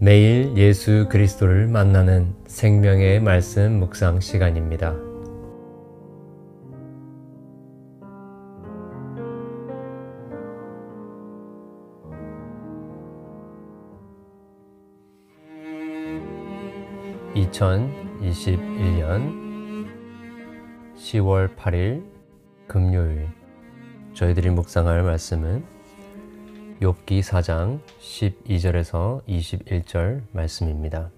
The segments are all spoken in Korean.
매일 예수 그리스도를 만나는 생명의 말씀 묵상 시간입니다. (2021년 10월 8일) 금요일 저희들이 묵상할 말씀은 욥기 4장 12절에서 21절 말씀입니다.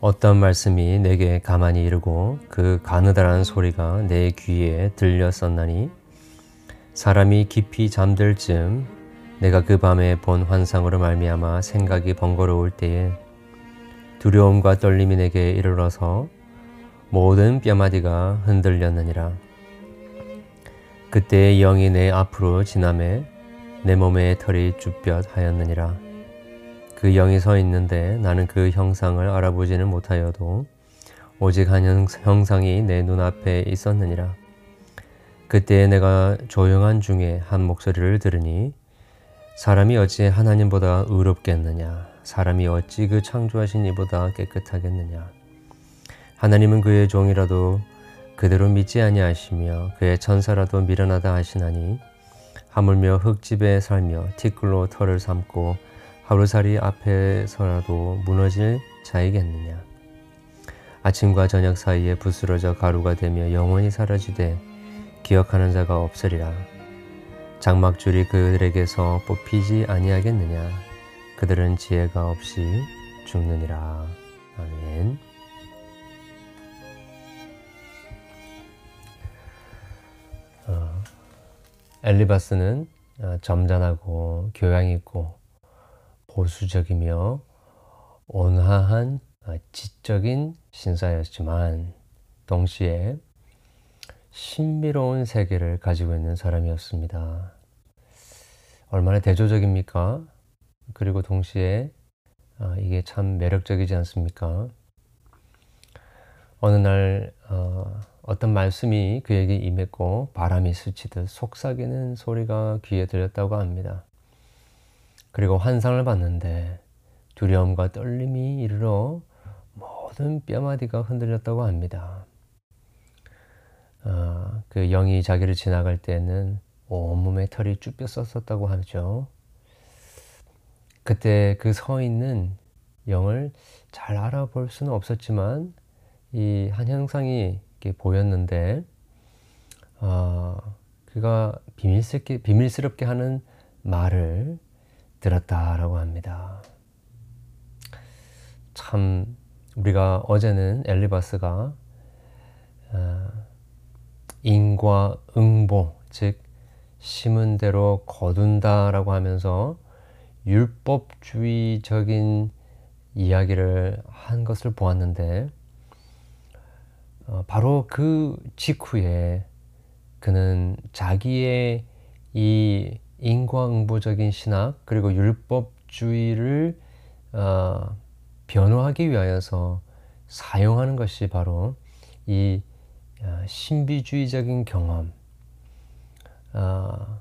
어떤 말씀이 내게 가만히 이르고 그 가느다란 소리가 내 귀에 들렸었나니 사람이 깊이 잠들 즈음 내가 그 밤에 본 환상으로 말미암아 생각이 번거로울 때에 두려움과 떨림이 내게 이르러서 모든 뼈마디가 흔들렸느니라. 그때 영이 내 앞으로 지남에 내 몸의 털이 쭈뼛 하였느니라. 그 영이 서 있는데 나는 그 형상을 알아보지는 못하여도 오직 한 형상이 내 눈앞에 있었느니라. 그때 내가 조용한 중에 한 목소리를 들으니 사람이 어찌 하나님보다 의롭겠느냐? 사람이 어찌 그 창조하신 이보다 깨끗하겠느냐? 하나님은 그의 종이라도 그대로 믿지 아니하시며 그의 천사라도 미련하다 하시나니 하물며 흙집에 살며 티끌로 털을 삼고 하루살이 앞에서라도 무너질 자이겠느냐? 아침과 저녁 사이에 부스러져 가루가 되며 영원히 사라지되 기억하는 자가 없으리라. 장막줄이 그들에게서 뽑히지 아니하겠느냐? 그들은 지혜가 없이 죽느니라. 아멘 엘리바스는 어, 점잖하고 교양 있고 보수적이며 온화한 어, 지적인 신사였지만 동시에 신비로운 세계를 가지고 있는 사람이었습니다. 얼마나 대조적입니까? 그리고 동시에 이게 참 매력적이지 않습니까? 어느 날 어, 어떤 말씀이 그에게 임했고 바람이 스치듯 속삭이는 소리가 귀에 들렸다고 합니다. 그리고 환상을 봤는데 두려움과 떨림이 이르러 모든 뼈마디가 흔들렸다고 합니다. 어, 그 영이 자기를 지나갈 때는 온몸에 털이 쭉 뼈썼었다고 하죠. 그때 그 서 있는 영을 잘 알아볼 수는 없었지만 이 한 형상이 게 보였는데 어, 그가 비밀스럽게, 비밀스럽게 하는 말을 들었다라고 합니다. 참 우리가 어제는 엘리바스가 어, 인과 응보 즉 심은 대로 거둔다라고 하면서 율법주의적인 이야기를 한 것을 보았는데 어, 바로 그 직후에 그는 자기의 이 인과응보적인 신학 그리고 율법주의를 어, 변호하기 위하여서 사용하는 것이 바로 이 어, 신비주의적인 경험, 어,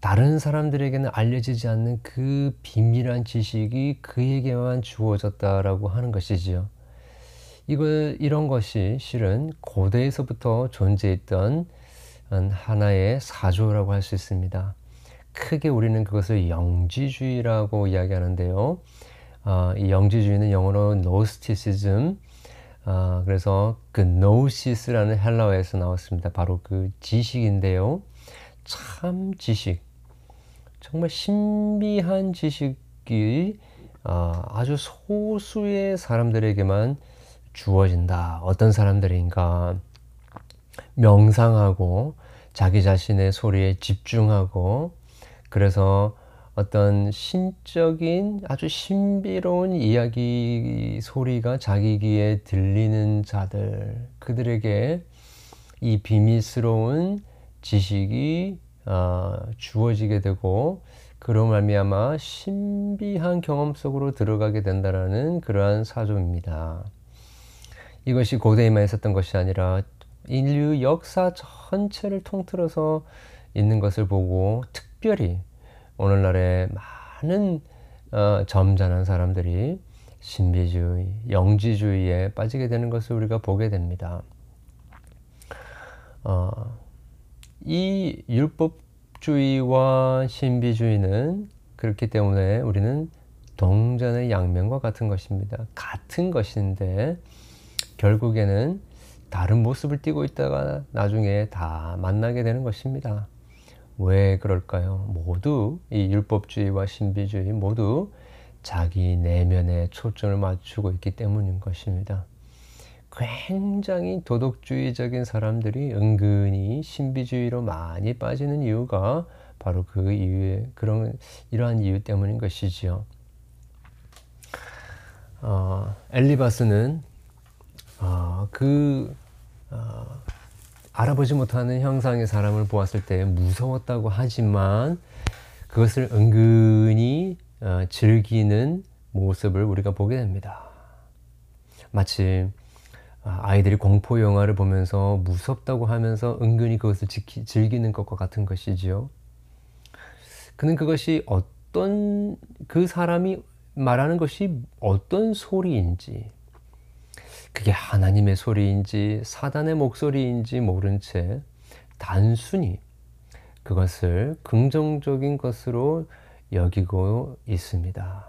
다른 사람들에게는 알려지지 않는 그 비밀한 지식이 그에게만 주어졌다라고 하는 것이지요. 이거 이런 것이 실은 고대에서부터 존재했던 하나의 사조라고 할 수 있습니다. 크게 우리는 그것을 영지주의라고 이야기하는데요. 어, 이 영지주의는 영어로 노스티시즘, 어, 그래서 그 노시스라는 헬라어에서 나왔습니다. 바로 그 지식인데요. 참 지식, 정말 신비한 지식이 어, 아주 소수의 사람들에게만 주어진다. 어떤 사람들인가 명상하고 자기 자신의 소리에 집중하고 그래서 어떤 신적인 아주 신비로운 이야기 소리가 자기 귀에 들리는 자들 그들에게 이 비밀스러운 지식이 어, 주어지게 되고 그로 말미암아 신비한 경험 속으로 들어가게 된다라는 그러한 사조입니다. 이것이 고대에만 있었던 것이 아니라 인류 역사 전체를 통틀어서 있는 것을 보고 특별히 오늘날의 많은 어, 점잖은 사람들이 신비주의, 영지주의에 빠지게 되는 것을 우리가 보게 됩니다. 어, 이 율법주의와 신비주의는 그렇기 때문에 우리는 동전의 양면과 같은 것입니다. 같은 것인데 결국에는 다른 모습을 띠고 있다가 나중에 다 만나게 되는 것입니다. 왜 그럴까요? 모두 이 율법주의와 신비주의 모두 자기 내면에 초점을 맞추고 있기 때문인 것입니다. 굉장히 도덕주의적인 사람들이 은근히 신비주의로 많이 빠지는 이유가 바로 그 이유에 그런 이러한 이유 때문인 것이지요. 어, 엘리바스는 어, 그 어, 알아보지 못하는 형상의 사람을 보았을 때 무서웠다고 하지만 그것을 은근히 어, 즐기는 모습을 우리가 보게 됩니다. 마치 아, 아이들이 공포 영화를 보면서 무섭다고 하면서 은근히 그것을 지키, 즐기는 것과 같은 것이지요. 그는 그것이 어떤 그 사람이 말하는 것이 어떤 소리인지 그게 하나님의 소리인지 사단의 목소리인지 모른 채 단순히 그것을 긍정적인 것으로 여기고 있습니다.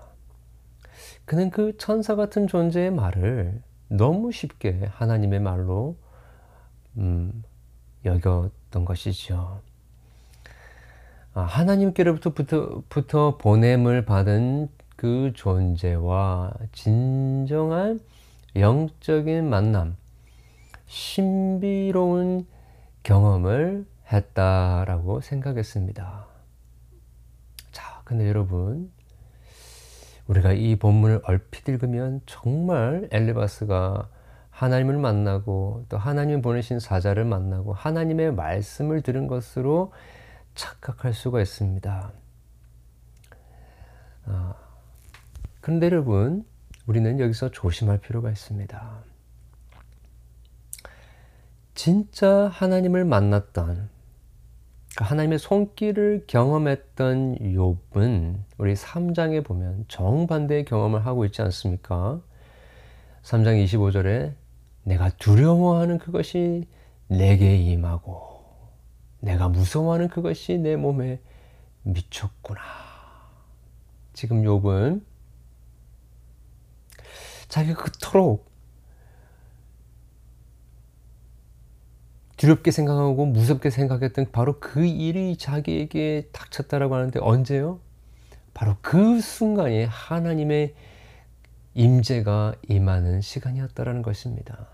그는 그 천사 같은 존재의 말을 너무 쉽게 하나님의 말로 음, 여겼던 것이죠. 아, 하나님께로부터 보냄을 받은 그 존재와 진정한 영적인 만남, 신비로운 경험을 했다라고 생각했습니다. 자, 근데 여러분, 우리가 이 본문을 얼핏 읽으면 정말 엘리바스가 하나님을 만나고 또 하나님 보내신 사자를 만나고 하나님의 말씀을 들은 것으로 착각할 수가 있습니다. 아, 그런데 여러분, 우리는 여기서 조심할 필요가 있습니다. 진짜 하나님을 만났던 그러니까 하나님의 손길을 경험했던 욥은 우리 3장에 보면 정반대의 경험을 하고 있지 않습니까? 3장 25절에 내가 두려워하는 그것이 내게 임하고 내가 무서워하는 그것이 내 몸에 미쳤구나. 지금 욥은 자기가 그토록 두렵게 생각하고 무섭게 생각했던 바로 그 일이 자기에게 닥쳤다라고 하는데 언제요? 바로 그 순간에 하나님의 임재가 임하는 시간이었다라는 것입니다.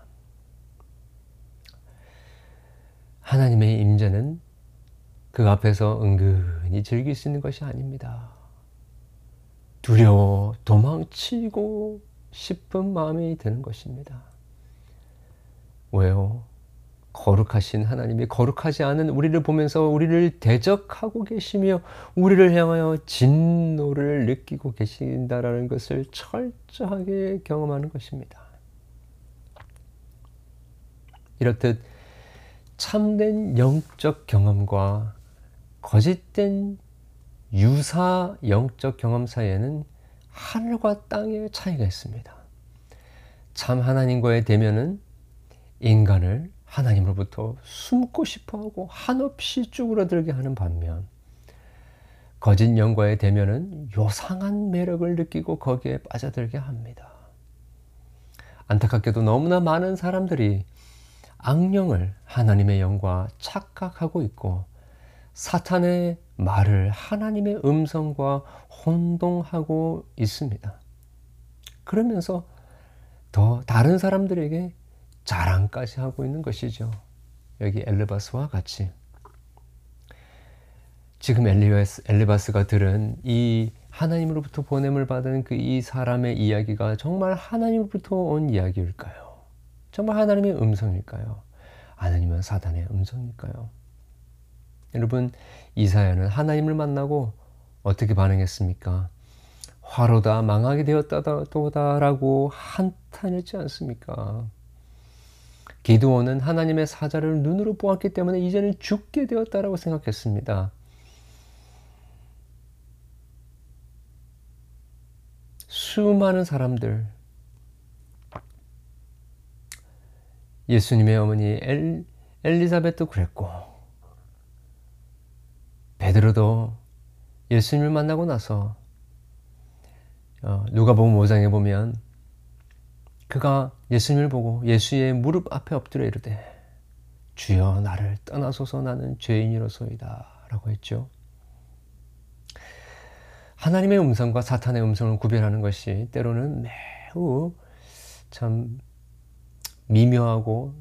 하나님의 임재는 그 앞에서 은근히 즐길 수 있는 것이 아닙니다. 두려워 도망치고 싶은 마음이 드는 것입니다. 왜요? 거룩하신 하나님이 거룩하지 않은 우리를 보면서 우리를 대적하고 계시며 우리를 향하여 진노를 느끼고 계신다라는 것을 철저하게 경험하는 것입니다. 이렇듯 참된 영적 경험과 거짓된 유사 영적 경험 사이에는 하늘과 땅의 차이가 있습니다. 참 하나님과의 대면은 인간을 하나님으로부터 숨고 싶어 하고 한없이 쭈그러들게 하는 반면, 거짓 영과의 대면은 요상한 매력을 느끼고 거기에 빠져들게 합니다. 안타깝게도 너무나 많은 사람들이 악령을 하나님의 영과 착각하고 있고, 사탄의 말을 하나님의 음성과 혼동하고 있습니다. 그러면서 더 다른 사람들에게 자랑까지 하고 있는 것이죠. 여기 엘리바스와 같이. 지금 엘리바스, 엘리바스가 들은 이 하나님으로부터 보냄을 받은 그 이 사람의 이야기가 정말 하나님으로부터 온 이야기일까요? 정말 하나님의 음성일까요? 아니면 사단의 음성일까요? 여러분 이사야는 하나님을 만나고 어떻게 반응했습니까? 화로다 망하게 되었다도다라고 한탄했지 않습니까? 기도원은 하나님의 사자를 눈으로 보았기 때문에 이제는 죽게 되었다라고 생각했습니다. 수많은 사람들 예수님의 어머니 엘, 엘리사벳도 그랬고 베드로도 예수님을 만나고 나서 어, 누가복음 5장에 보면 그가 예수님을 보고 예수의 무릎 앞에 엎드려 이르되 주여 나를 떠나소서 나는 죄인이로소이다 라고 했죠. 하나님의 음성과 사탄의 음성을 구별하는 것이 때로는 매우 참 미묘하고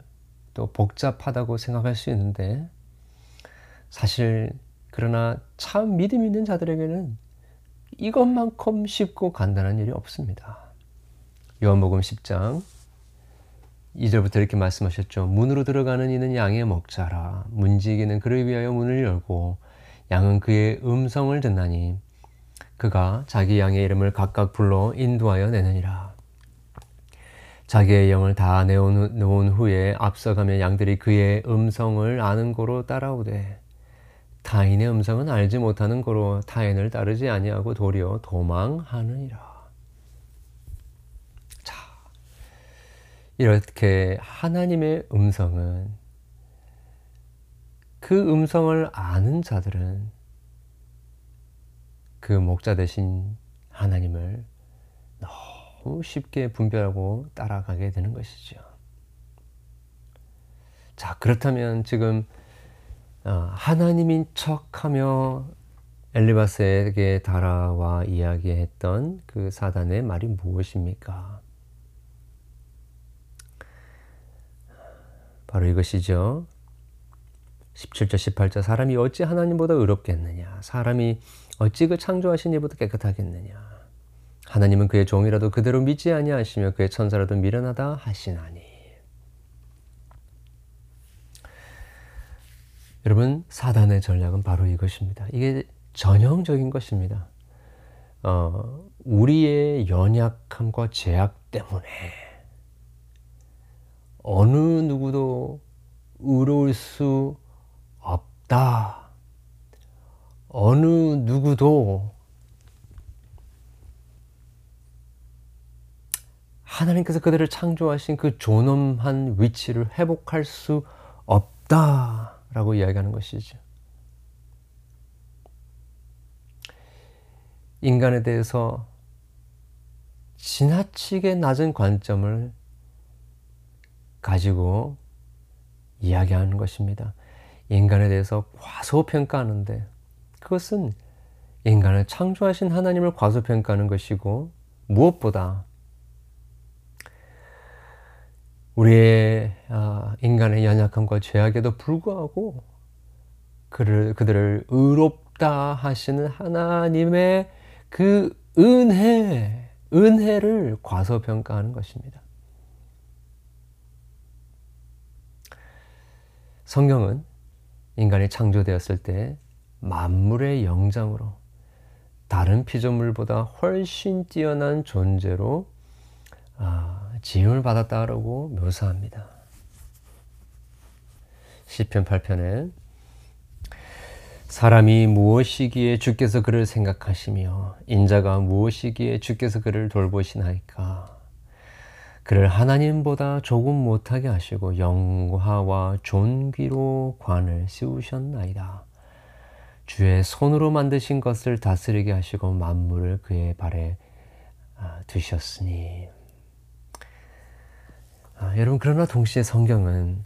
또 복잡하다고 생각할 수 있는데 사실 그러나 참 믿음 있는 자들에게는 이것만큼 쉽고 간단한 일이 없습니다. 요한복음 10장 2절부터 이렇게 말씀하셨죠. 문으로 들어가는 이는 양의 목자라. 문지기는 그를 위하여 문을 열고 양은 그의 음성을 듣나니 그가 자기 양의 이름을 각각 불러 인도하여 내느니라. 자기의 영을 다 내어놓은 후에 앞서가며 양들이 그의 음성을 아는 고로 따라오되 타인의 음성은 알지 못하는 고로 타인을 따르지 아니하고 도리어 도망하느니라. 이렇게 하나님의 음성은 그 음성을 아는 자들은 그 목자 대신 하나님을 너무 쉽게 분별하고 따라가게 되는 것이죠. 자, 그렇다면 지금 어, 하나님인 척하며 엘리바스에게 달아와 이야기했던 그 사단의 말이 무엇입니까? 바로 이것이죠. 17절 18절 사람이 어찌 하나님보다 의롭겠느냐 사람이 어찌 그 창조하신 이보다 깨끗하겠느냐 하나님은 그의 종이라도 그대로 믿지 아니하시며 그의 천사라도 미련하다 하시나니 여러분 사단의 전략은 바로 이것입니다. 이게 전형적인 것입니다. 어, 우리의 연약함과 제약 때문에 어느 누구도 의로울 수 없다. 어느 누구도 하나님께서 그들을 창조하신 그 존엄한 위치를 회복할 수 없다 라고 이야기하는 것이죠. 인간에 대해서 지나치게 낮은 관점을 가지고 이야기하는 것입니다. 인간에 대해서 과소평가하는데 그것은 인간을 창조하신 하나님을 과소평가하는 것이고 무엇보다 우리의 아, 인간의 연약함과 죄악에도 불구하고 그를 그들을 의롭다 하시는 하나님의 그 은혜 은혜를 과소평가하는 것입니다. 성경은 인간이 창조되었을 때 만물의 영장으로 다른 피조물보다 훨씬 뛰어난 존재로 아, 지음을 받았다라고 묘사합니다. 시편 8편에 사람이 무엇이기에 주께서 그를 생각하시며 인자가 무엇이기에 주께서 그를 돌보시나이까 그를 하나님보다 조금 못하게 하시고 영화와 존귀로 관을 씌우셨나이다. 주의 손으로 만드신 것을 다스리게 하시고 만물을 그의 발에 아, 두셨으니 아, 여러분 그러나 동시에 성경은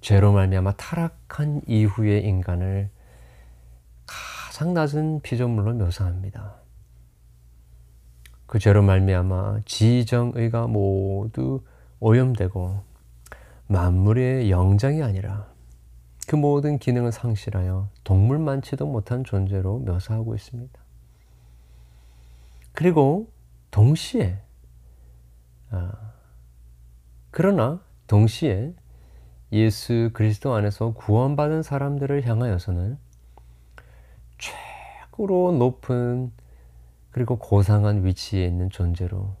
죄로 말미암아 타락한 이후의 인간을 가장 낮은 피조물로 묘사합니다. 그 죄로 말미암아 지정의가 모두 오염되고 만물의 영장이 아니라 그 모든 기능을 상실하여 동물 많지도 못한 존재로 묘사하고 있습니다. 그리고 동시에 아, 그러나 동시에 예수 그리스도 안에서 구원받은 사람들을 향하여서는 최고로 높은 그리고 고상한 위치에 있는 존재로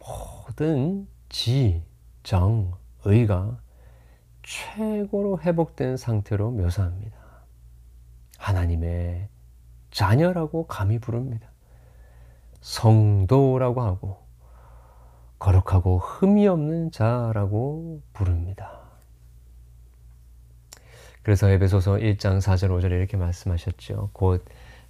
모든 지, 정, 의가 최고로 회복된 상태로 묘사합니다. 하나님의 자녀라고 감히 부릅니다. 성도라고 하고 거룩하고 흠이 없는 자라고 부릅니다. 그래서 에베소서 1장 4절 5절에 이렇게 말씀하셨죠. 곧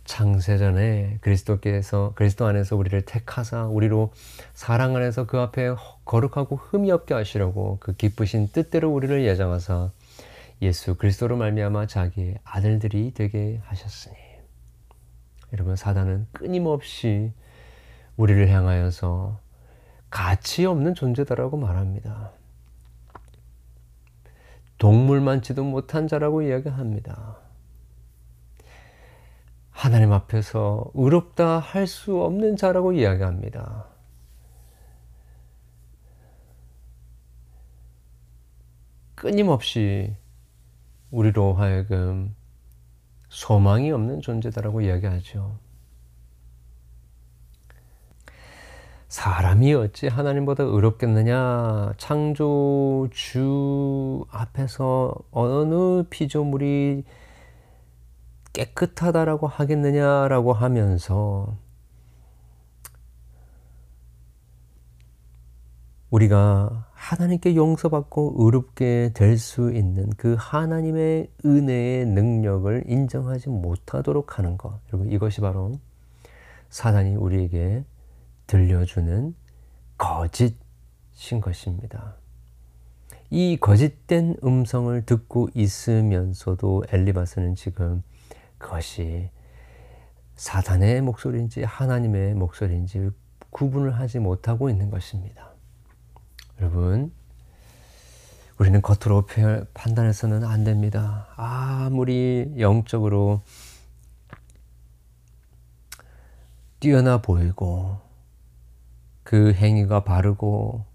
창세전에 그리스도께서 그리스도 안에서 우리를 택하사 우리로 사랑 안에서 그 앞에 거룩하고 흠이 없게 하시려고 그 기쁘신 뜻대로 우리를 예정하사 예수 그리스도로 말미암아 자기의 아들들이 되게 하셨으니 여러분 사단은 끊임없이 우리를 향하여서 가치 없는 존재다라고 말합니다. 동물만치도 못한 자라고 이야기합니다. 하나님 앞에서 의롭다 할 수 없는 자라고 이야기합니다. 끊임없이 우리로 하여금 소망이 없는 존재다라고 이야기하죠. 사람이 어찌 하나님보다 의롭겠느냐? 창조주 앞에서 어느 피조물이 깨끗하다라고 하겠느냐라고 하면서 우리가 하나님께 용서받고 의롭게 될 수 있는 그 하나님의 은혜의 능력을 인정하지 못하도록 하는 것. 여러분, 이것이 바로 사단이 우리에게 들려주는 거짓인 것입니다. 이 거짓된 음성을 듣고 있으면서도 엘리바스는 지금 그것이 사단의 목소리인지 하나님의 목소리인지 구분을 하지 못하고 있는 것입니다. 여러분, 우리는 겉으로 판단해서는 안 됩니다. 아무리 영적으로 뛰어나 보이고 그 행위가 바르고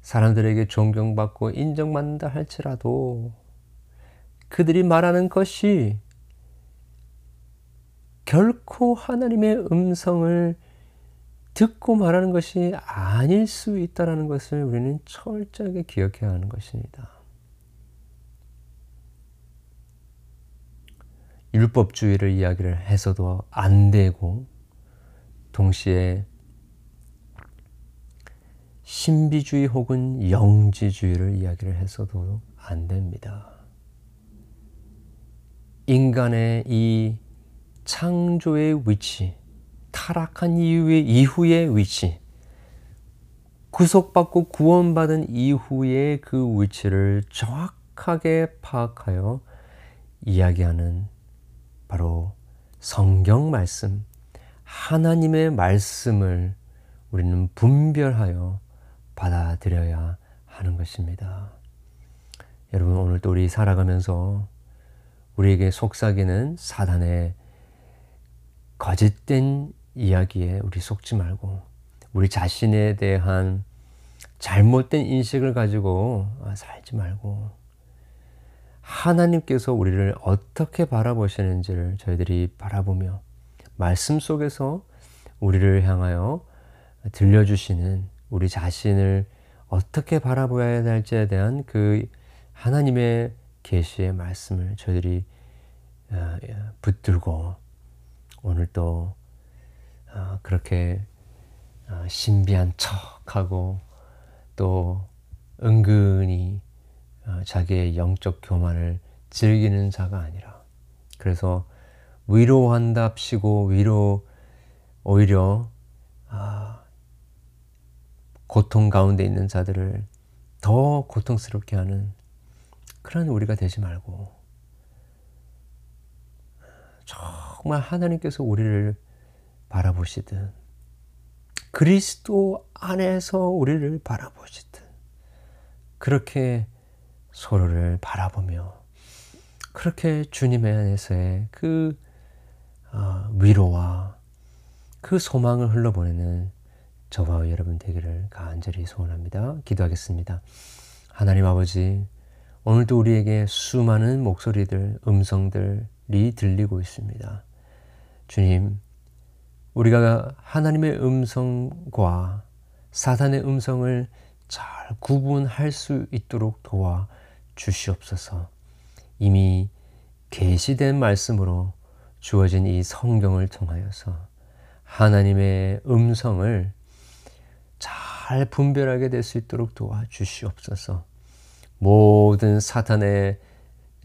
사람들에게 존경받고 인정받는다 할지라도 그들이 말하는 것이 결코 하나님의 음성을 듣고 말하는 것이 아닐 수 있다는 것을 우리는 철저하게 기억해야 하는 것입니다. 율법주의를 이야기를 해서도 안 되고 동시에 신비주의 혹은 영지주의를 이야기를 해서도 안 됩니다. 인간의 이 창조의 위치, 타락한 이후의, 이후의 위치, 구속받고 구원받은 이후의 그 위치를 정확하게 파악하여 이야기하는 바로 성경 말씀, 하나님의 말씀을 우리는 분별하여 받아들여야 하는 것입니다. 여러분, 오늘 또 우리 살아가면서 우리에게 속삭이는 사단의 거짓된 이야기에 우리 속지 말고 우리 자신에 대한 잘못된 인식을 가지고 살지 말고 하나님께서 우리를 어떻게 바라보시는지를 저희들이 바라보며 말씀 속에서 우리를 향하여 들려주시는 우리 자신을 어떻게 바라보아야 할지에 대한 그 하나님의 계시의 말씀을 저희들이 어, 붙들고 오늘 또 어, 그렇게 어, 신비한 척하고 또 은근히 어, 자기의 영적 교만을 즐기는 자가 아니라 그래서 위로한답시고 위로 오히려 아, 고통 가운데 있는 자들을 더 고통스럽게 하는 그런 우리가 되지 말고 정말 하나님께서 우리를 바라보시듯 그리스도 안에서 우리를 바라보시듯 그렇게 서로를 바라보며 그렇게 주님의 안에서의 그 어, 위로와 그 소망을 흘러보내는 저와 여러분 되기를 간절히 소원합니다. 기도하겠습니다. 하나님 아버지, 오늘도 우리에게 수많은 목소리들, 음성들이 들리고 있습니다. 주님, 우리가 하나님의 음성과 사단의 음성을 잘 구분할 수 있도록 도와 주시옵소서. 이미 계시된 말씀으로 주어진 이 성경을 통하여서 하나님의 음성을 잘 분별하게 될 수 있도록 도와주시옵소서. 모든 사탄의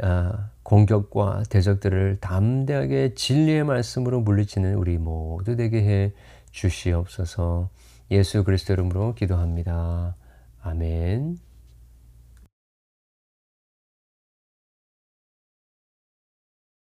아, 공격과 대적들을 담대하게 진리의 말씀으로 물리치는 우리 모두 되게 해 주시옵소서. 예수 그리스도 이름으로 기도합니다. 아멘.